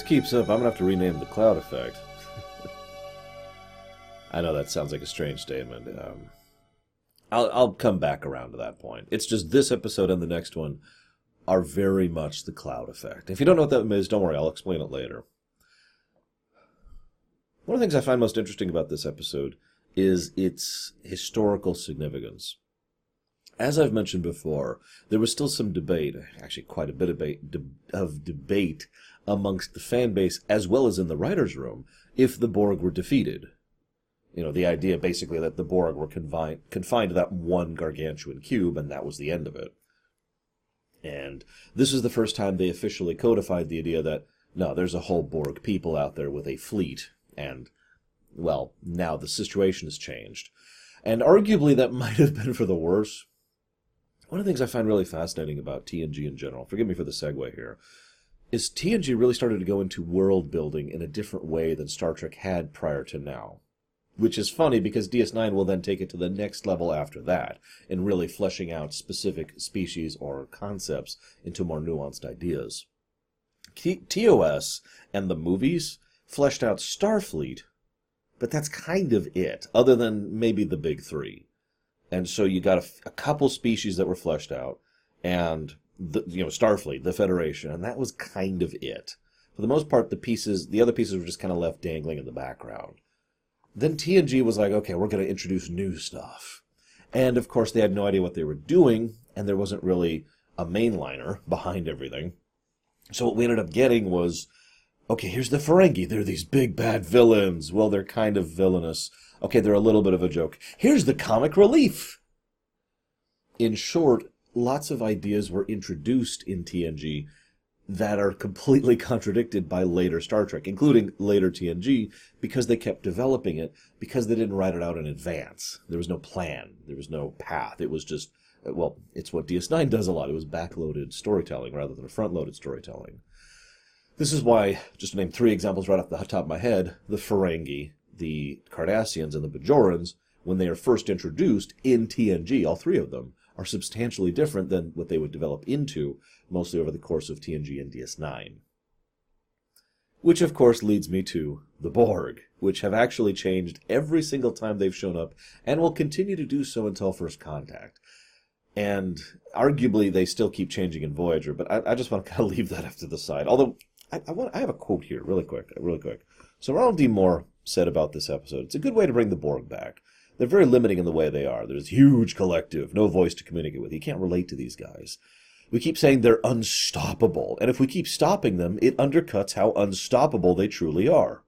this keeps up, I'm gonna have to rename the cloud effect. I know that sounds like a strange statement. Um, I'll I'll come back around to that point. It's just this episode and the next one are very much the cloud effect. If you don't know what that is, don't worry, I'll explain it later. One of the things I find most interesting about this episode is its historical significance. As I've mentioned before, there was still some debate, actually quite a bit of debate, of debate amongst the fan base as well as in the writers' room if the Borg were defeated. You know, the idea basically that the Borg were confined, confined to that one gargantuan cube and that was the end of it. And this is the first time they officially codified the idea that, no, there's a whole Borg people out there with a fleet, and, well, now the situation has changed. And arguably that might have been for the worse. One of the things I find really fascinating about TNG in general, forgive me for the segue here, is TNG really started to go into world building in a different way than Star Trek had prior to now. Which is funny because DS9 will then take it to the next level after that, in really fleshing out specific species or concepts into more nuanced ideas. TOS and the movies fleshed out Starfleet, but that's kind of it, other than maybe the big three. And so you got a, a couple species that were fleshed out, and the, you know Starfleet, the Federation, and that was kind of it. For the most part, the pieces, the other pieces were just kind of left dangling in the background. Then TNG was like, okay, we're going to introduce new stuff. And of course, they had no idea what they were doing, and there wasn't really a mainliner behind everything. So what we ended up getting was, okay, here's the Ferengi. They're these big bad villains. Well, they're kind of villainous. Okay, they're a little bit of a joke. Here's the comic relief. In short, lots of ideas were introduced in TNG that are completely contradicted by later Star Trek, including later TNG, because they kept developing it, because they didn't write it out in advance. There was no plan, there was no path. It was just, well, it's what DS9 does a lot. It was backloaded storytelling rather than front loaded storytelling. This is why, just to name three examples right off the top of my head, the Ferengi, the Cardassians, and the Bajorans, when they are first introduced in TNG, all three of them, are substantially different than what they would develop into mostly over the course of TNG and DS9. Which, of course, leads me to the Borg, which have actually changed every single time they've shown up and will continue to do so until First Contact. And arguably, they still keep changing in Voyager, but I, I just want to kind of leave that up to the side. Although, I, I, want, I have a quote here, really quick, really quick. So Ronald D. Moore said about this episode, it's a good way to bring the Borg back. They're very limiting in the way they are. There's huge collective, no voice to communicate with. You can't relate to these guys. We keep saying they're unstoppable, and if we keep stopping them, it undercuts how unstoppable they truly are.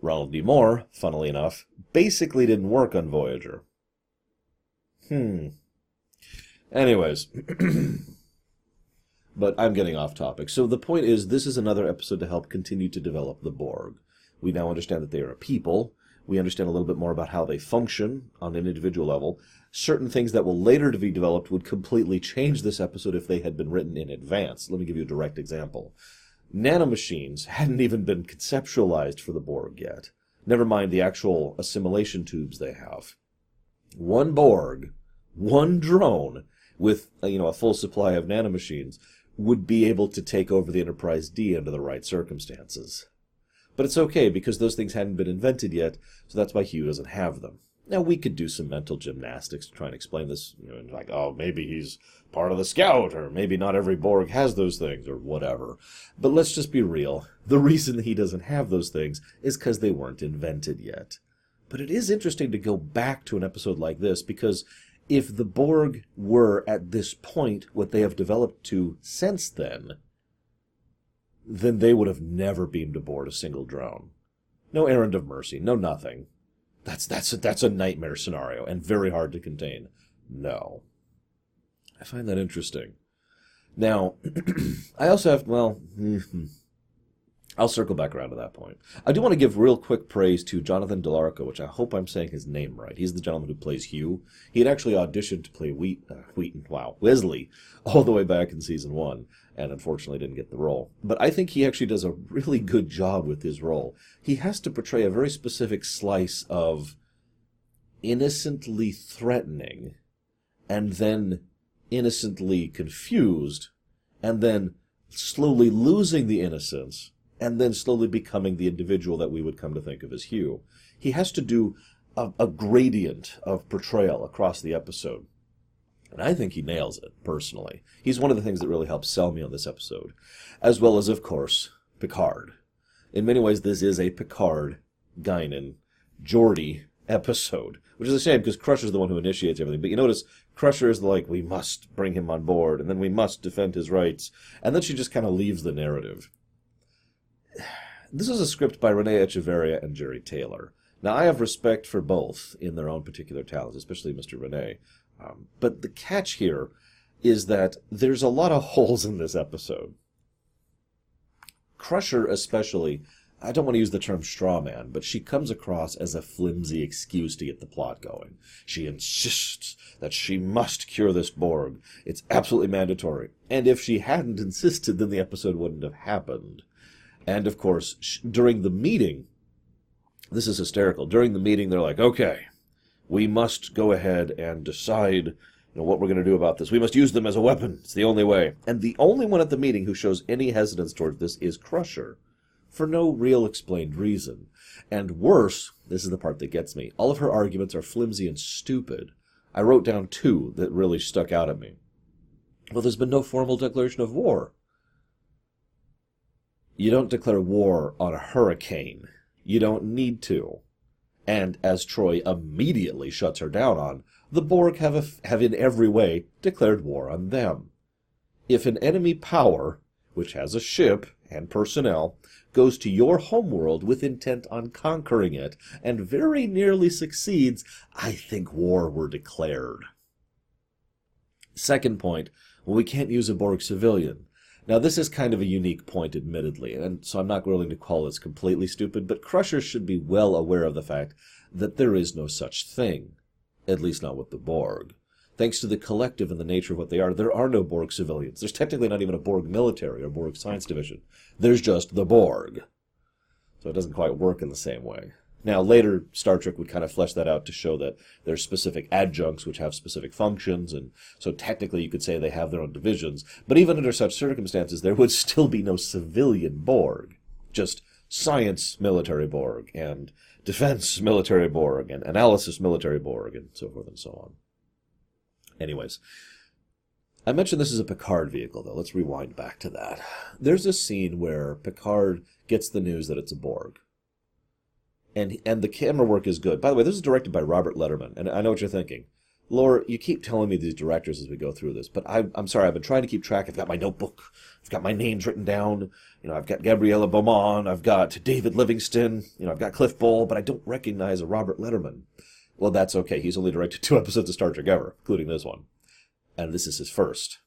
Ronald D. Moore, funnily enough, basically didn't work on Voyager. Hmm. Anyways, but I'm getting off topic. So the point is, this is another episode to help continue to develop the Borg. We now understand that they are a people. We understand a little bit more about how they function on an individual level certain things that will later to be developed would completely change this episode if they had been written in advance. Let me give you a direct example. Nanomachines hadn't even been conceptualized for the Borg yet. Never mind the actual assimilation tubes they have. One Borg, one drone, with you know a full supply of nanomachines, would be able to take over the Enterprise D under the right circumstances. But it's okay because those things hadn't been invented yet, so that's why Hugh doesn't have them. Now we could do some mental gymnastics to try and explain this, you know, like, oh, maybe he's part of the scout, or maybe not every Borg has those things, or whatever. But let's just be real. The reason he doesn't have those things is because they weren't invented yet. But it is interesting to go back to an episode like this because if the Borg were at this point what they have developed to since then, then they would have never beamed aboard a single drone. No errand of mercy, no nothing. That's that's a, that's a nightmare scenario and very hard to contain. No. I find that interesting. Now, I also have well, hmm, hmm. I'll circle back around to that point. I do want to give real quick praise to Jonathan Del Arco, which I hope I'm saying his name right. He's the gentleman who plays Hugh. He had actually auditioned to play Wheat, uh, Wheaton, wow, Wesley, all the way back in season one, and unfortunately didn't get the role. But I think he actually does a really good job with his role. He has to portray a very specific slice of innocently threatening, and then innocently confused, and then slowly losing the innocence and then slowly becoming the individual that we would come to think of as Hugh. He has to do a, a gradient of portrayal across the episode. And I think he nails it, personally. He's one of the things that really helps sell me on this episode. As well as, of course, Picard. In many ways, this is a Picard, Guinan, Geordi episode, which is a shame because Crusher's the one who initiates everything. But you notice Crusher is like, we must bring him on board, and then we must defend his rights, and then she just kind of leaves the narrative. This is a script by Renee Echevarria and Jeri Taylor. Now, I have respect for both in their own particular talents, especially Mr. Renee. Um, but the catch here is that there's a lot of holes in this episode. Crusher, especially, I don't want to use the term straw man, but she comes across as a flimsy excuse to get the plot going. She insists that she must cure this Borg. It's absolutely mandatory. And if she hadn't insisted, then the episode wouldn't have happened. And of course, sh- during the meeting, this is hysterical. During the meeting, they're like, okay, we must go ahead and decide you know, what we're going to do about this. We must use them as a weapon. It's the only way. And the only one at the meeting who shows any hesitance towards this is Crusher, for no real explained reason. And worse, this is the part that gets me, all of her arguments are flimsy and stupid. I wrote down two that really stuck out at me. Well, there's been no formal declaration of war. You don't declare war on a hurricane. You don't need to. And as Troi immediately shuts her down on, the Borg have, a, have in every way declared war on them. If an enemy power, which has a ship and personnel, goes to your homeworld with intent on conquering it, and very nearly succeeds, I think war were declared. Second point, we can't use a Borg civilian. Now, this is kind of a unique point, admittedly, and so I'm not willing to call this completely stupid, but Crusher should be well aware of the fact that there is no such thing, at least not with the Borg. Thanks to the collective and the nature of what they are, there are no Borg civilians. There's technically not even a Borg military or Borg science division. There's just the Borg. So it doesn't quite work in the same way. Now, later, Star Trek would kind of flesh that out to show that there's specific adjuncts which have specific functions, and so technically you could say they have their own divisions. But even under such circumstances, there would still be no civilian Borg, just science military Borg, and defense military Borg, and analysis military Borg, and so forth and so on. Anyways, I mentioned this is a Picard vehicle, though. Let's rewind back to that. There's a scene where Picard gets the news that it's a Borg and and the camera work is good. By the way, this is directed by Robert Lederman, and I know what you're thinking. Laura, you keep telling me these directors as we go through this, but I, I'm sorry, I've been trying to keep track. I've got my notebook, I've got my names written down. You know, I've got Gabrielle Beaumont, I've got David Livingston, you know, I've got Cliff Bole, but I don't recognize a Robert Lederman. Well, that's okay. He's only directed two episodes of Star Trek ever, including this one, and this is his first.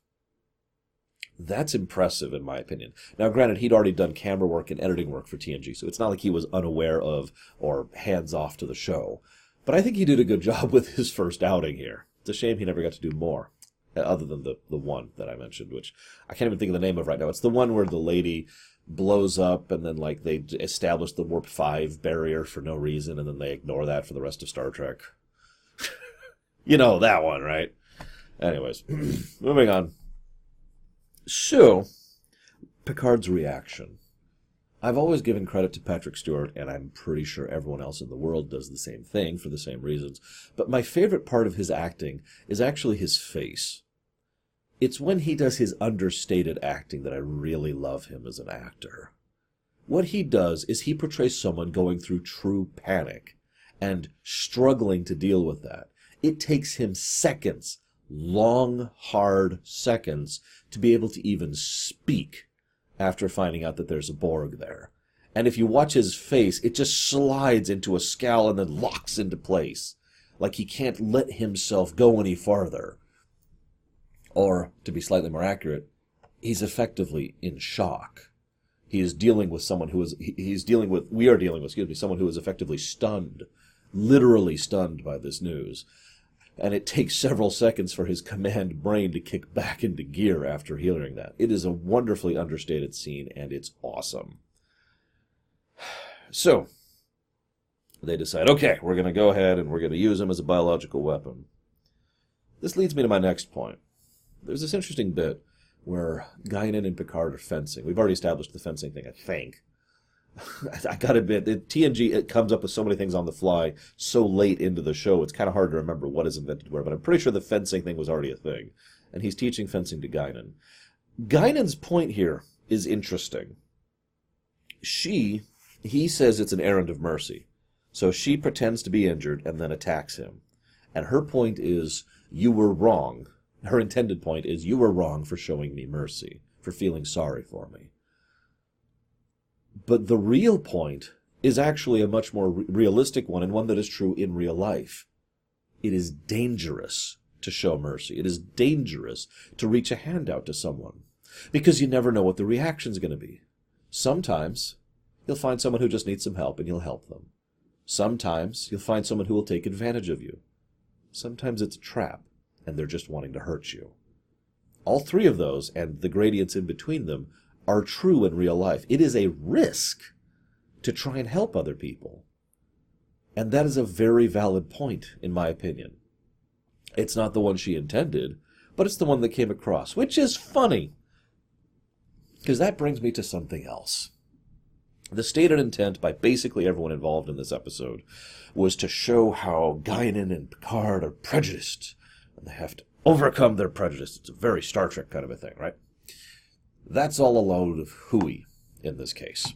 That's impressive, in my opinion. Now, granted, he'd already done camera work and editing work for TNG, so it's not like he was unaware of or hands off to the show. But I think he did a good job with his first outing here. It's a shame he never got to do more, uh, other than the, the one that I mentioned, which I can't even think of the name of right now. It's the one where the lady blows up and then, like, they establish the Warp 5 barrier for no reason, and then they ignore that for the rest of Star Trek. you know, that one, right? Anyways, moving on. So, Picard's reaction. I've always given credit to Patrick Stewart, and I'm pretty sure everyone else in the world does the same thing for the same reasons. But my favorite part of his acting is actually his face. It's when he does his understated acting that I really love him as an actor. What he does is he portrays someone going through true panic and struggling to deal with that. It takes him seconds long, hard seconds to be able to even speak after finding out that there's a Borg there. And if you watch his face, it just slides into a scowl and then locks into place. Like he can't let himself go any farther. Or, to be slightly more accurate, he's effectively in shock. He is dealing with someone who is, he's dealing with, we are dealing with, excuse me, someone who is effectively stunned, literally stunned by this news and it takes several seconds for his command brain to kick back into gear after hearing that. It is a wonderfully understated scene, and it's awesome. So, they decide, okay, we're going to go ahead and we're going to use him as a biological weapon. This leads me to my next point. There's this interesting bit where Guinan and Picard are fencing. We've already established the fencing thing, I think. I gotta admit, it, TNG it comes up with so many things on the fly so late into the show. It's kind of hard to remember what is invented where. But I'm pretty sure the fencing thing was already a thing, and he's teaching fencing to Guinan. Guinan's point here is interesting. She, he says it's an errand of mercy, so she pretends to be injured and then attacks him, and her point is you were wrong. Her intended point is you were wrong for showing me mercy, for feeling sorry for me. But the real point is actually a much more re- realistic one and one that is true in real life. It is dangerous to show mercy. It is dangerous to reach a hand out to someone because you never know what the reaction is going to be. Sometimes you'll find someone who just needs some help and you'll help them. Sometimes you'll find someone who will take advantage of you. Sometimes it's a trap and they're just wanting to hurt you. All three of those and the gradients in between them are true in real life. It is a risk to try and help other people. And that is a very valid point, in my opinion. It's not the one she intended, but it's the one that came across, which is funny. Because that brings me to something else. The stated intent by basically everyone involved in this episode was to show how Guinan and Picard are prejudiced, and they have to overcome their prejudice. It's a very Star Trek kind of a thing, right? That's all a load of hooey in this case.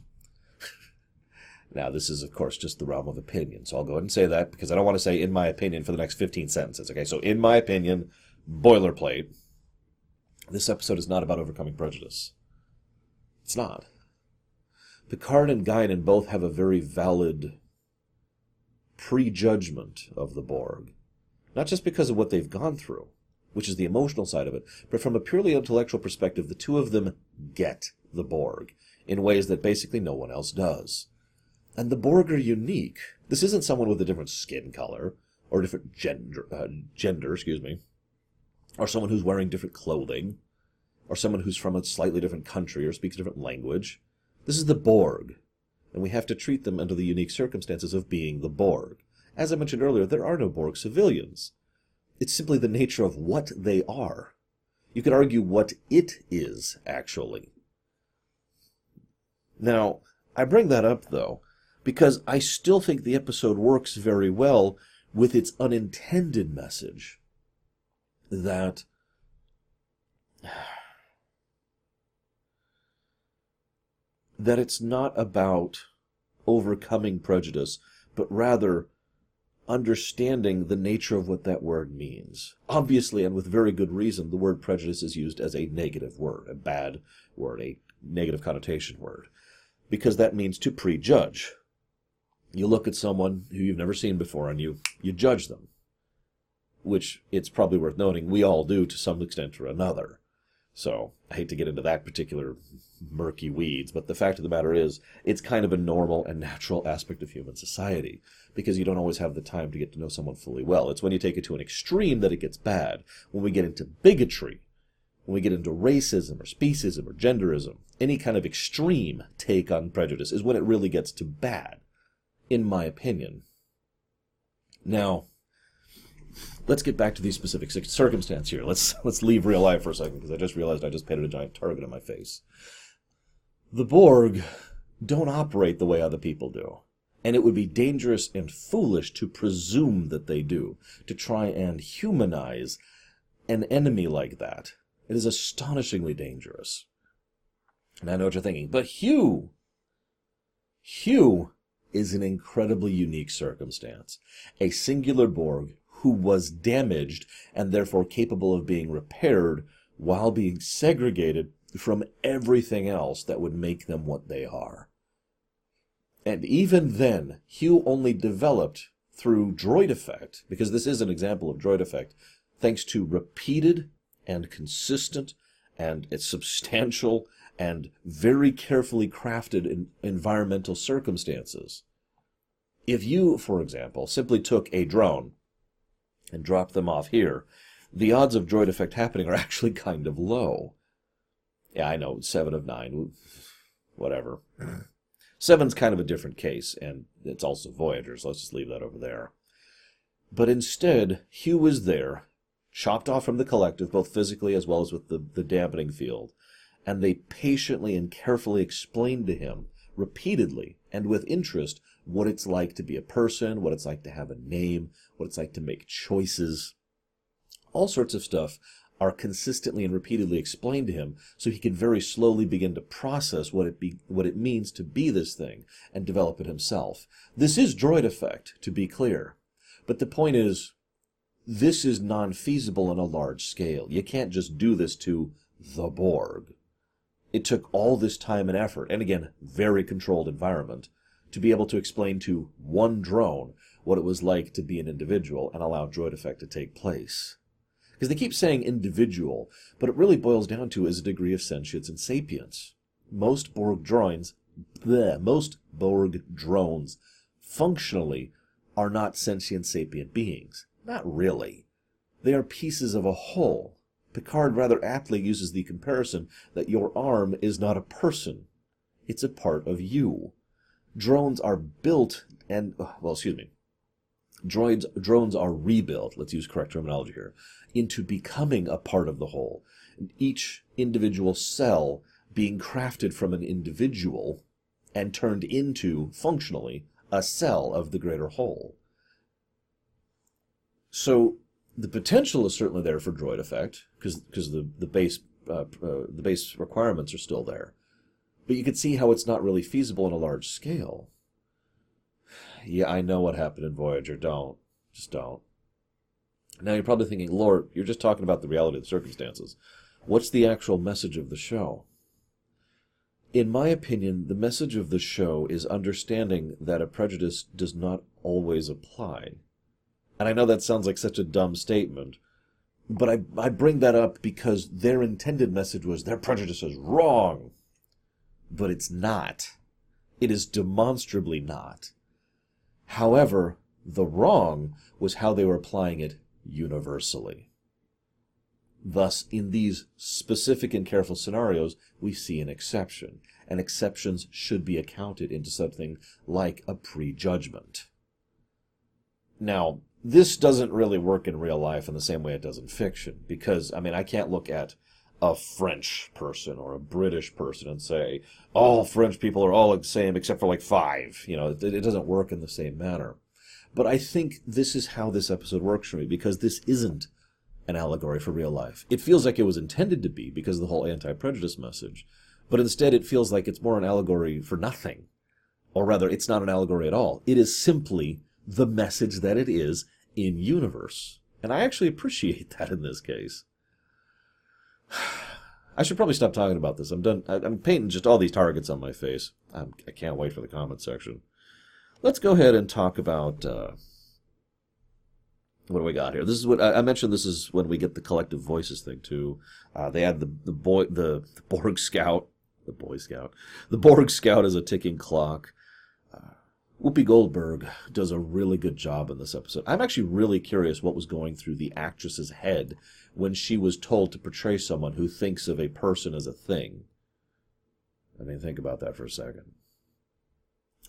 now, this is, of course, just the realm of opinion, so I'll go ahead and say that because I don't want to say in my opinion for the next 15 sentences, okay? So, in my opinion, boilerplate, this episode is not about overcoming prejudice. It's not. Picard and Guinan both have a very valid prejudgment of the Borg. Not just because of what they've gone through, which is the emotional side of it. But from a purely intellectual perspective, the two of them get the Borg in ways that basically no one else does. And the Borg are unique. This isn't someone with a different skin color or a different gender, uh, gender, excuse me, or someone who's wearing different clothing, or someone who's from a slightly different country or speaks a different language. This is the Borg, and we have to treat them under the unique circumstances of being the Borg. As I mentioned earlier, there are no Borg civilians. It's simply the nature of what they are. You could argue what it is, actually. Now, I bring that up, though, because I still think the episode works very well with its unintended message that that it's not about overcoming prejudice, but rather understanding the nature of what that word means. Obviously, and with very good reason, the word prejudice is used as a negative word, a bad word, a negative connotation word, because that means to prejudge. You look at someone who you've never seen before and you, you judge them, which it's probably worth noting we all do to some extent or another. So I hate to get into that particular murky weeds, but the fact of the matter is, it's kind of a normal and natural aspect of human society because you don't always have the time to get to know someone fully well. It's when you take it to an extreme that it gets bad. When we get into bigotry, when we get into racism or speciesism or genderism, any kind of extreme take on prejudice is when it really gets to bad, in my opinion. Now, let's get back to these specific circumstance here. Let's let's leave real life for a second because I just realized I just painted a giant target on my face. The Borg don't operate the way other people do. And it would be dangerous and foolish to presume that they do, to try and humanize an enemy like that. It is astonishingly dangerous. And I know what you're thinking, but Hugh! Hugh is an incredibly unique circumstance. A singular Borg who was damaged and therefore capable of being repaired while being segregated from everything else that would make them what they are. And even then, Hugh only developed through droid effect, because this is an example of droid effect, thanks to repeated and consistent and substantial and very carefully crafted environmental circumstances. If you, for example, simply took a drone and dropped them off here, the odds of droid effect happening are actually kind of low. Yeah, I know, seven of nine, whatever. Seven's kind of a different case, and it's also Voyager, so let's just leave that over there. But instead, Hugh was there, chopped off from the collective, both physically as well as with the, the dampening field. And they patiently and carefully explained to him, repeatedly and with interest, what it's like to be a person, what it's like to have a name, what it's like to make choices. All sorts of stuff are consistently and repeatedly explained to him so he can very slowly begin to process what it be, what it means to be this thing and develop it himself. This is droid effect, to be clear. But the point is, this is non-feasible on a large scale. You can't just do this to the Borg. It took all this time and effort, and again, very controlled environment, to be able to explain to one drone what it was like to be an individual and allow droid effect to take place. Because they keep saying individual, but it really boils down to is a degree of sentience and sapience. Most Borg drones, bleh, most Borg drones, functionally, are not sentient sapient beings. Not really. They are pieces of a whole. Picard rather aptly uses the comparison that your arm is not a person. It's a part of you. Drones are built and, well, excuse me. Droids, drones are rebuilt, let's use correct terminology here, into becoming a part of the whole. Each individual cell being crafted from an individual and turned into, functionally, a cell of the greater whole. So the potential is certainly there for droid effect because the the base uh, uh, the base requirements are still there, but you can see how it's not really feasible on a large scale. Yeah, I know what happened in Voyager. Don't just don't. Now you're probably thinking, Lord, you're just talking about the reality of the circumstances. What's the actual message of the show? In my opinion, the message of the show is understanding that a prejudice does not always apply. And I know that sounds like such a dumb statement, but I, I bring that up because their intended message was their prejudice is wrong. But it's not. It is demonstrably not. However, the wrong was how they were applying it universally. Thus, in these specific and careful scenarios, we see an exception, and exceptions should be accounted into something like a prejudgment. Now, this doesn't really work in real life in the same way it does in fiction because I mean I can't look at a French person or a British person and say all French people are all the same except for like five. You know, it, it doesn't work in the same manner. But I think this is how this episode works for me because this isn't an allegory for real life. It feels like it was intended to be because of the whole anti-prejudice message, but instead it feels like it's more an allegory for nothing. Or rather, it's not an allegory at all. It is simply the message that it is in universe. And I actually appreciate that in this case. I should probably stop talking about this. I'm done. I'm painting just all these targets on my face. I'm, I can not wait for the comment section. Let's go ahead and talk about uh, what do we got here. This is what I, mentioned. This is when we get the collective voices thing too. Uh, they had the the boy the, the Borg Scout, the Boy Scout, the Borg Scout is a ticking clock. Whoopi Goldberg does a really good job in this episode. I'm actually really curious what was going through the actress's head when she was told to portray someone who thinks of a person as a thing. I mean, think about that for a second.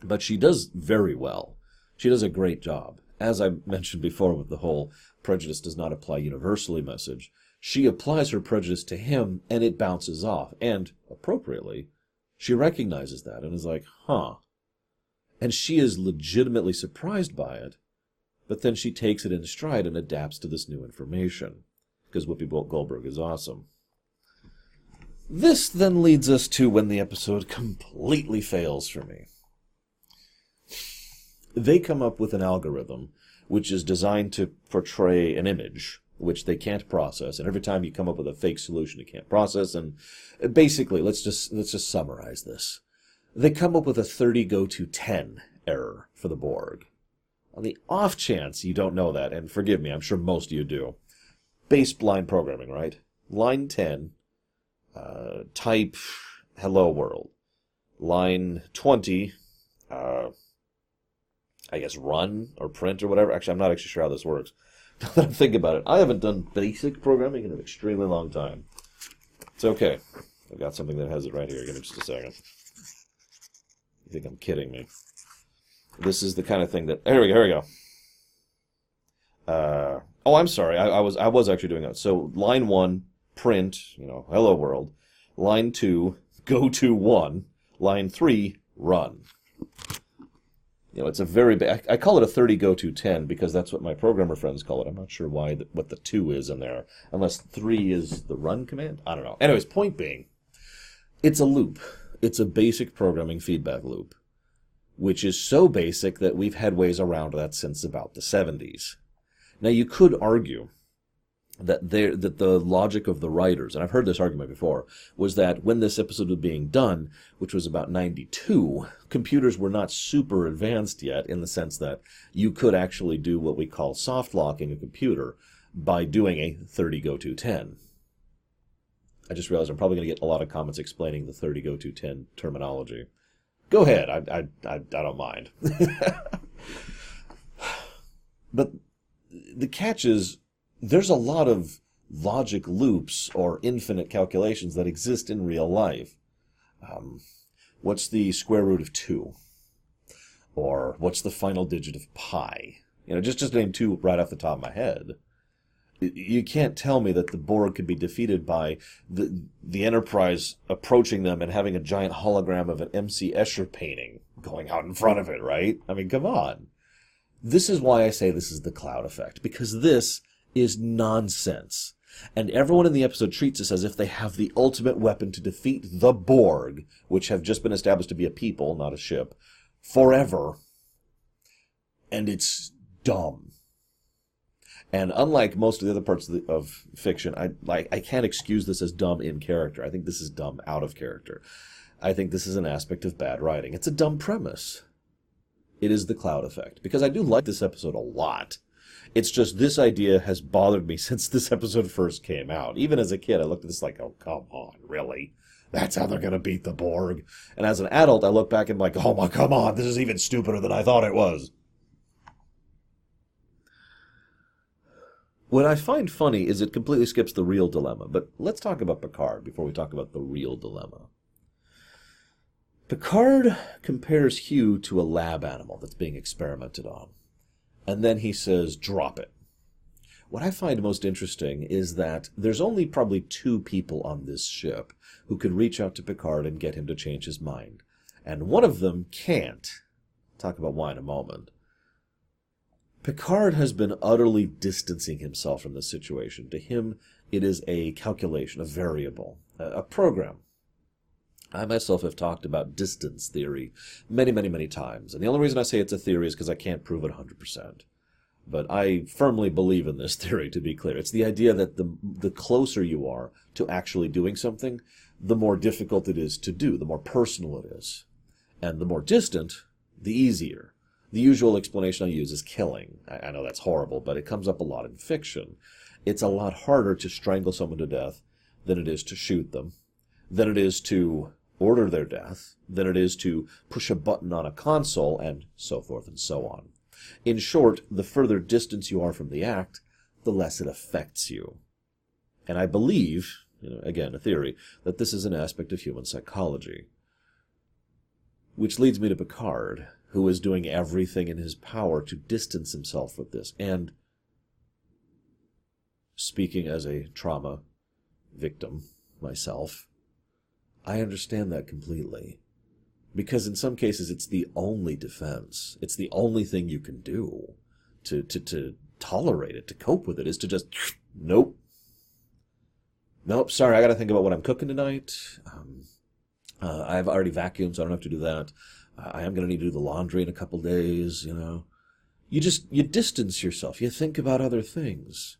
But she does very well. She does a great job. As I mentioned before with the whole prejudice does not apply universally message, she applies her prejudice to him and it bounces off. And, appropriately, she recognizes that and is like, huh, and she is legitimately surprised by it, but then she takes it in stride and adapts to this new information, because Whoopi Goldberg is awesome. This then leads us to when the episode completely fails for me. They come up with an algorithm which is designed to portray an image which they can't process and every time you come up with a fake solution you can't process and basically let's just let's just summarize this they come up with a 30 go to 10 error for the Borg. On the off chance you don't know that, and forgive me, I'm sure most of you do, base line programming, right? Line 10, uh, type hello world. Line 20, uh, I guess run or print or whatever. Actually, I'm not actually sure how this works. Now that I'm about it, I haven't done basic programming in an extremely long time. It's okay. I've got something that has it right here. Give me just a second. You think I'm kidding me? This is the kind of thing that. Here we go. Here we go. Uh, Oh, I'm sorry. I, I was I was actually doing that. So line one, print. You know, hello world. Line two, go to one. Line three, run. You know, it's a very I, I call it a 30 go to 10 because that's what my programmer friends call it. I'm not sure why the, what the two is in there, unless three is the run command. I don't know. Anyways, point being, it's a loop. It's a basic programming feedback loop, which is so basic that we've had ways around that since about the 70s. Now, you could argue that there that the logic of the writers, and I've heard this argument before, was that when this episode was being done, which was about 92, computers were not super advanced yet in the sense that you could actually do what we call soft locking a computer by doing a 30 go to 10. I just realized I'm probably going to get a lot of comments explaining the 30 go to 10 terminology. Go ahead, I, I, I, I don't mind. but the catch is there's a lot of logic loops or infinite calculations that exist in real life. Um, what's the square root of 2? Or what's the final digit of pi? You know, just, just name two right off the top of my head. You can't tell me that the Borg could be defeated by the, the Enterprise approaching them and having a giant hologram of an M.C. Escher painting going out in front of it, right? I mean, come on. This is why I say this is the cloud effect, because this is nonsense. And everyone in the episode treats this as if they have the ultimate weapon to defeat the Borg, which have just been established to be a people, not a ship, forever. And it's dumb. And unlike most of the other parts of, the, of fiction, I like I can't excuse this as dumb in character. I think this is dumb out of character. I think this is an aspect of bad writing. It's a dumb premise it is the cloud effect. Because I do like this episode a lot. It's just this idea has bothered me since this episode first came out. Even as a kid, I looked at this like, oh, come on, really? That's how they're going to beat the Borg. And as an adult, I look back and I'm like, oh my, come on, this is even stupider than I thought it was. What I find funny is it completely skips the real dilemma. But let's talk about Picard before we talk about the real dilemma. Picard compares Hugh to a lab animal that's being experimented on. And then he says, drop it. What I find most interesting is that there's only probably two people on this ship who could reach out to Picard and get him to change his mind. And one of them can't. talk about why in a moment. Picard has been utterly distancing himself from the situation. To him, it is a calculation, a variable, a program. I myself have talked about distance theory many, many, many times. And the only reason I say it's a theory is because I can't prove it 100%. But I firmly believe in this theory, to be clear. It's the idea that the, the closer you are to actually doing something, the more difficult it is to do, the more personal it is. And the more distant, the easier. The usual explanation I use is killing. I, I know that's horrible, but it comes up a lot in fiction. It's a lot harder to strangle someone to death than it is to shoot them, than it is to order their death than it is to push a button on a console and so forth and so on. In short, the further distance you are from the act, the less it affects you. And I believe, you know, again, a theory, that this is an aspect of human psychology. Which leads me to Picard, who is doing everything in his power to distance himself from this. And speaking as a trauma victim myself, I understand that completely. Because in some cases, it's the only defense. It's the only thing you can do to, to, to tolerate it, to cope with it, is to just, nope. Nope, sorry, I gotta think about what I'm cooking tonight. Um, uh, I've already vacuumed, so I don't have to do that. I am gonna need to do the laundry in a couple days, you know. You just, you distance yourself. You think about other things.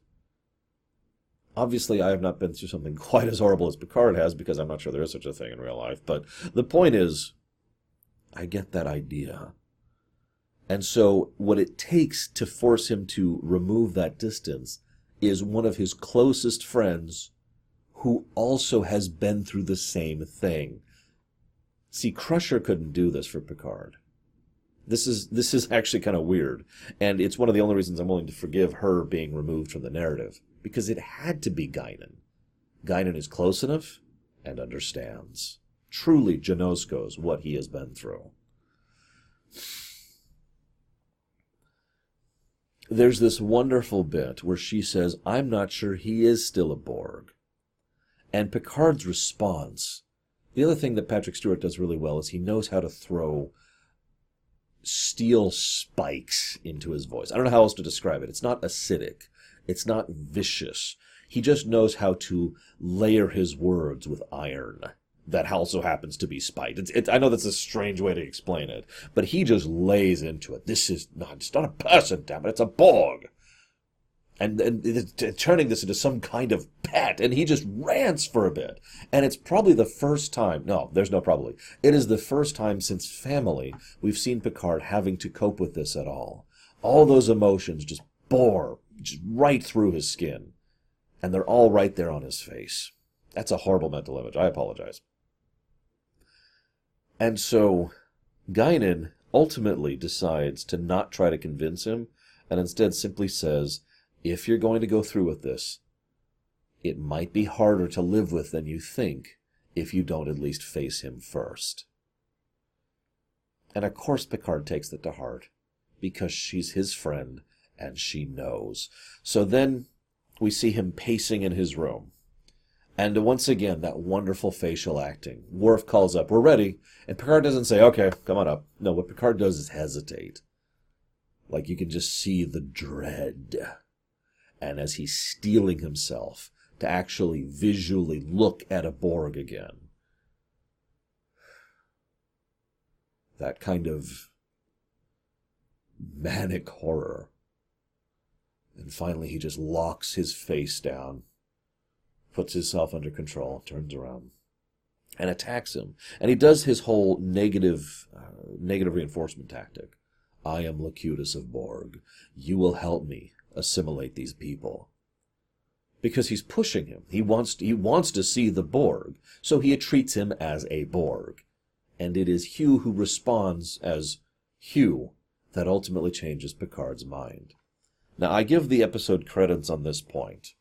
Obviously, I have not been through something quite as horrible as Picard has because I'm not sure there is such a thing in real life. But the point is, I get that idea. And so, what it takes to force him to remove that distance is one of his closest friends who also has been through the same thing. See, Crusher couldn't do this for Picard. This is this is actually kind of weird, and it's one of the only reasons I'm willing to forgive her being removed from the narrative because it had to be Guinan. Guinan is close enough and understands. Truly Janoskos what he has been through. there's this wonderful bit where she says, I'm not sure he is still a Borg. And Picard's response, the other thing that Patrick Stewart does really well is he knows how to throw steel spikes into his voice. I don't know how else to describe it. It's not acidic. It's not vicious. He just knows how to layer his words with iron that also happens to be spite. It's, I know that's a strange way to explain it, but he just lays into it. This is not, it's not a person, damn it, it's a Borg. And, and turning this into some kind of pet, and he just rants for a bit. And it's probably the first time, no, there's no probably. It is the first time since family we've seen Picard having to cope with this at all. All those emotions just bore just right through his skin. And they're all right there on his face. That's a horrible mental image. I apologize. And so Guinan ultimately decides to not try to convince him and instead simply says, if you're going to go through with this, it might be harder to live with than you think if you don't at least face him first. And of course Picard takes that to heart because she's his friend and she knows. So then we see him pacing in his room. And once again, that wonderful facial acting. Worf calls up, We're ready. And Picard doesn't say, Okay, come on up. No, what Picard does is hesitate. Like you can just see the dread. And as he's steeling himself to actually visually look at a Borg again, that kind of manic horror. And finally, he just locks his face down puts himself under control, turns around, and attacks him. And he does his whole negative, uh, negative reinforcement tactic. I am Locutus of Borg. You will help me assimilate these people. Because he's pushing him. He wants to, he wants to see the Borg, so he treats him as a Borg. And it is Hugh who responds as Hugh that ultimately changes Picard's mind. Now, I give the episode credits on this point.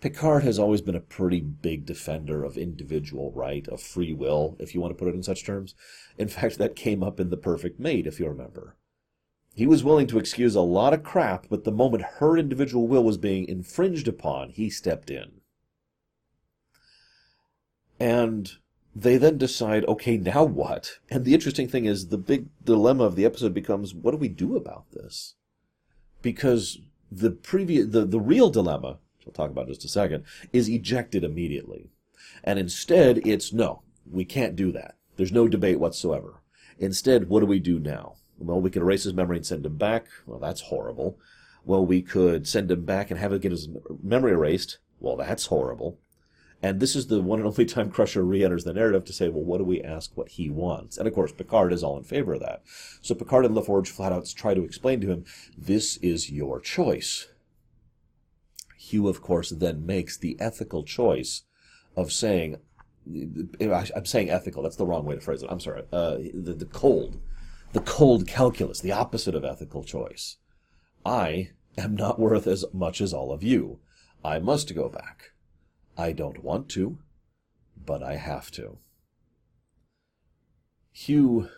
Picard has always been a pretty big defender of individual right, of free will, if you want to put it in such terms. In fact, that came up in The Perfect Mate, if you remember. He was willing to excuse a lot of crap, but the moment her individual will was being infringed upon, he stepped in. And they then decide, okay, now what? And the interesting thing is, the big dilemma of the episode becomes, what do we do about this? Because the previous, the, the real dilemma which I'll talk about in just a second, is ejected immediately. And instead, it's no, we can't do that. There's no debate whatsoever. Instead, what do we do now? Well, we could erase his memory and send him back. Well, that's horrible. Well, we could send him back and have him get his memory erased. Well, that's horrible. And this is the one and only time Crusher re-enters the narrative to say, well, what do we ask what he wants? And of course, Picard is all in favor of that. So Picard and LaForge flat out try to explain to him, this is your choice. Hugh, of course, then makes the ethical choice of saying, I'm saying ethical, that's the wrong way to phrase it. I'm sorry. Uh, the, the cold, the cold calculus, the opposite of ethical choice. I am not worth as much as all of you. I must go back. I don't want to, but I have to. Hugh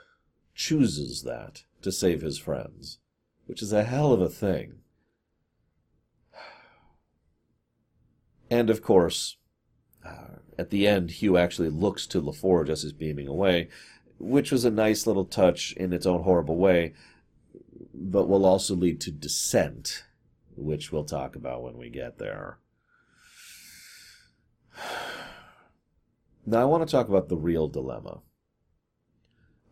chooses that to save his friends, which is a hell of a thing. And of course, uh, at the end, Hugh actually looks to LaForge as he's beaming away, which was a nice little touch in its own horrible way, but will also lead to dissent, which we'll talk about when we get there. Now, I want to talk about the real dilemma.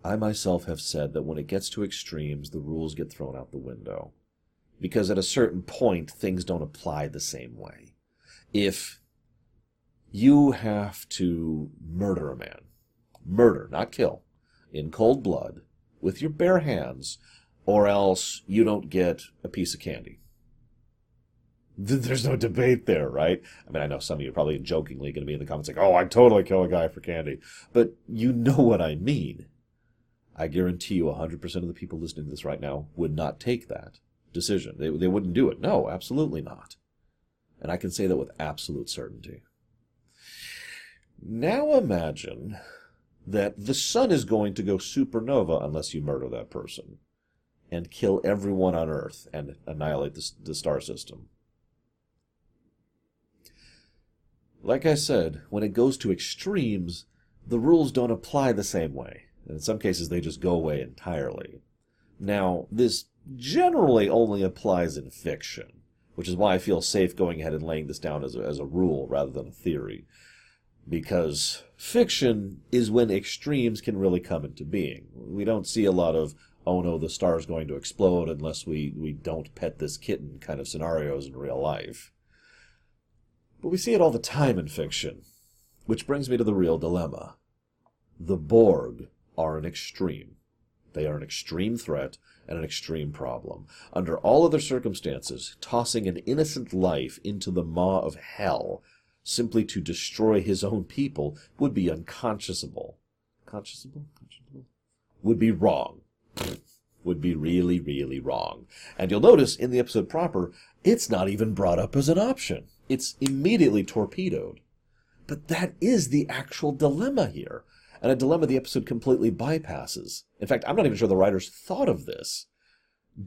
I myself have said that when it gets to extremes, the rules get thrown out the window. Because at a certain point, things don't apply the same way if you have to murder a man, murder, not kill, in cold blood, with your bare hands, or else you don't get a piece of candy. There's no debate there, right? I mean, I know some of you are probably jokingly going to be in the comments like, oh, I'd totally kill a guy for candy. But you know what I mean. I guarantee you 100% of the people listening to this right now would not take that decision. They, they wouldn't do it. No, absolutely not. And I can say that with absolute certainty. Now imagine that the sun is going to go supernova unless you murder that person. and kill everyone on Earth and annihilate the, the star system. Like I said, when it goes to extremes, the rules don't apply the same way. In some cases, they just go away entirely. Now, this generally only applies in fiction, which is why I feel safe going ahead and laying this down as a, as a rule rather than a theory. Because fiction is when extremes can really come into being. We don't see a lot of, oh no, the star's going to explode unless we, we don't pet this kitten kind of scenarios in real life. But we see it all the time in fiction. Which brings me to the real dilemma. The Borg are an extreme. They are an extreme threat and an extreme problem. Under all other circumstances, tossing an innocent life into the maw of hell simply to destroy his own people would be unconscionable. Conscionable? Conscionable? Would be wrong. would be really, really wrong. And you'll notice in the episode proper, it's not even brought up as an option. It's immediately torpedoed. But that is the actual dilemma here and a dilemma the episode completely bypasses. In fact, I'm not even sure the writers thought of this.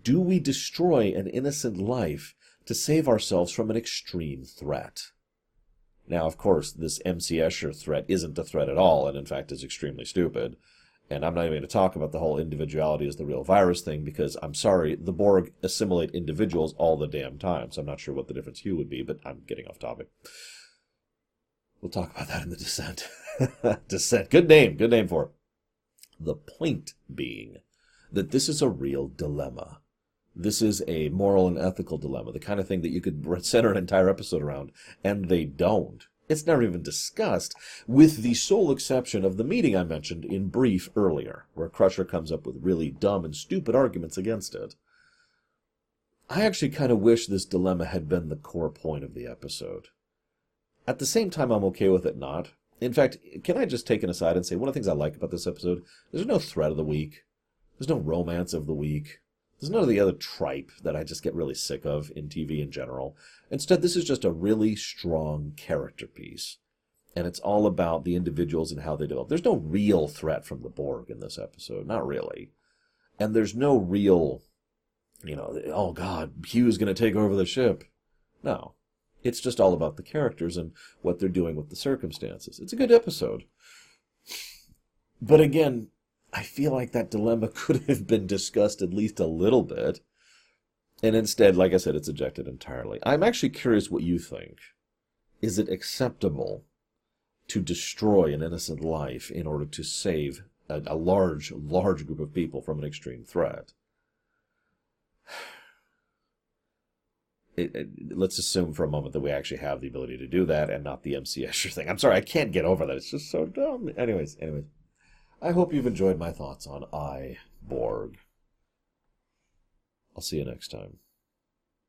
Do we destroy an innocent life to save ourselves from an extreme threat? Now, of course, this MC Escher threat isn't a threat at all, and in fact is extremely stupid. And I'm not even going to talk about the whole individuality as the real virus thing because I'm sorry, the Borg assimilate individuals all the damn time. So I'm not sure what the difference here would be, but I'm getting off topic. We'll talk about that in the descent. descent. Good name. Good name for it. The point being that this is a real dilemma. This is a moral and ethical dilemma, the kind of thing that you could center an entire episode around, and they don't. It's never even discussed, with the sole exception of the meeting I mentioned in brief earlier, where Crusher comes up with really dumb and stupid arguments against it. I actually kind of wish this dilemma had been the core point of the episode. At the same time, I'm okay with it not. In fact, can I just take an aside and say one of the things I like about this episode? There's no threat of the week. There's no romance of the week. There's none of the other tripe that I just get really sick of in TV in general. Instead, this is just a really strong character piece. And it's all about the individuals and how they develop. There's no real threat from the Borg in this episode. Not really. And there's no real, you know, oh God, Hugh's going to take over the ship. No. It's just all about the characters and what they're doing with the circumstances. It's a good episode. But again, I feel like that dilemma could have been discussed at least a little bit. And instead, like I said, it's ejected entirely. I'm actually curious what you think. Is it acceptable to destroy an innocent life in order to save a, a large, large group of people from an extreme threat? it, it, let's assume for a moment that we actually have the ability to do that and not the MC Escher thing. I'm sorry, I can't get over that. It's just so dumb. Anyways, anyways. I hope you've enjoyed my thoughts on I, Borg. I'll see you next time.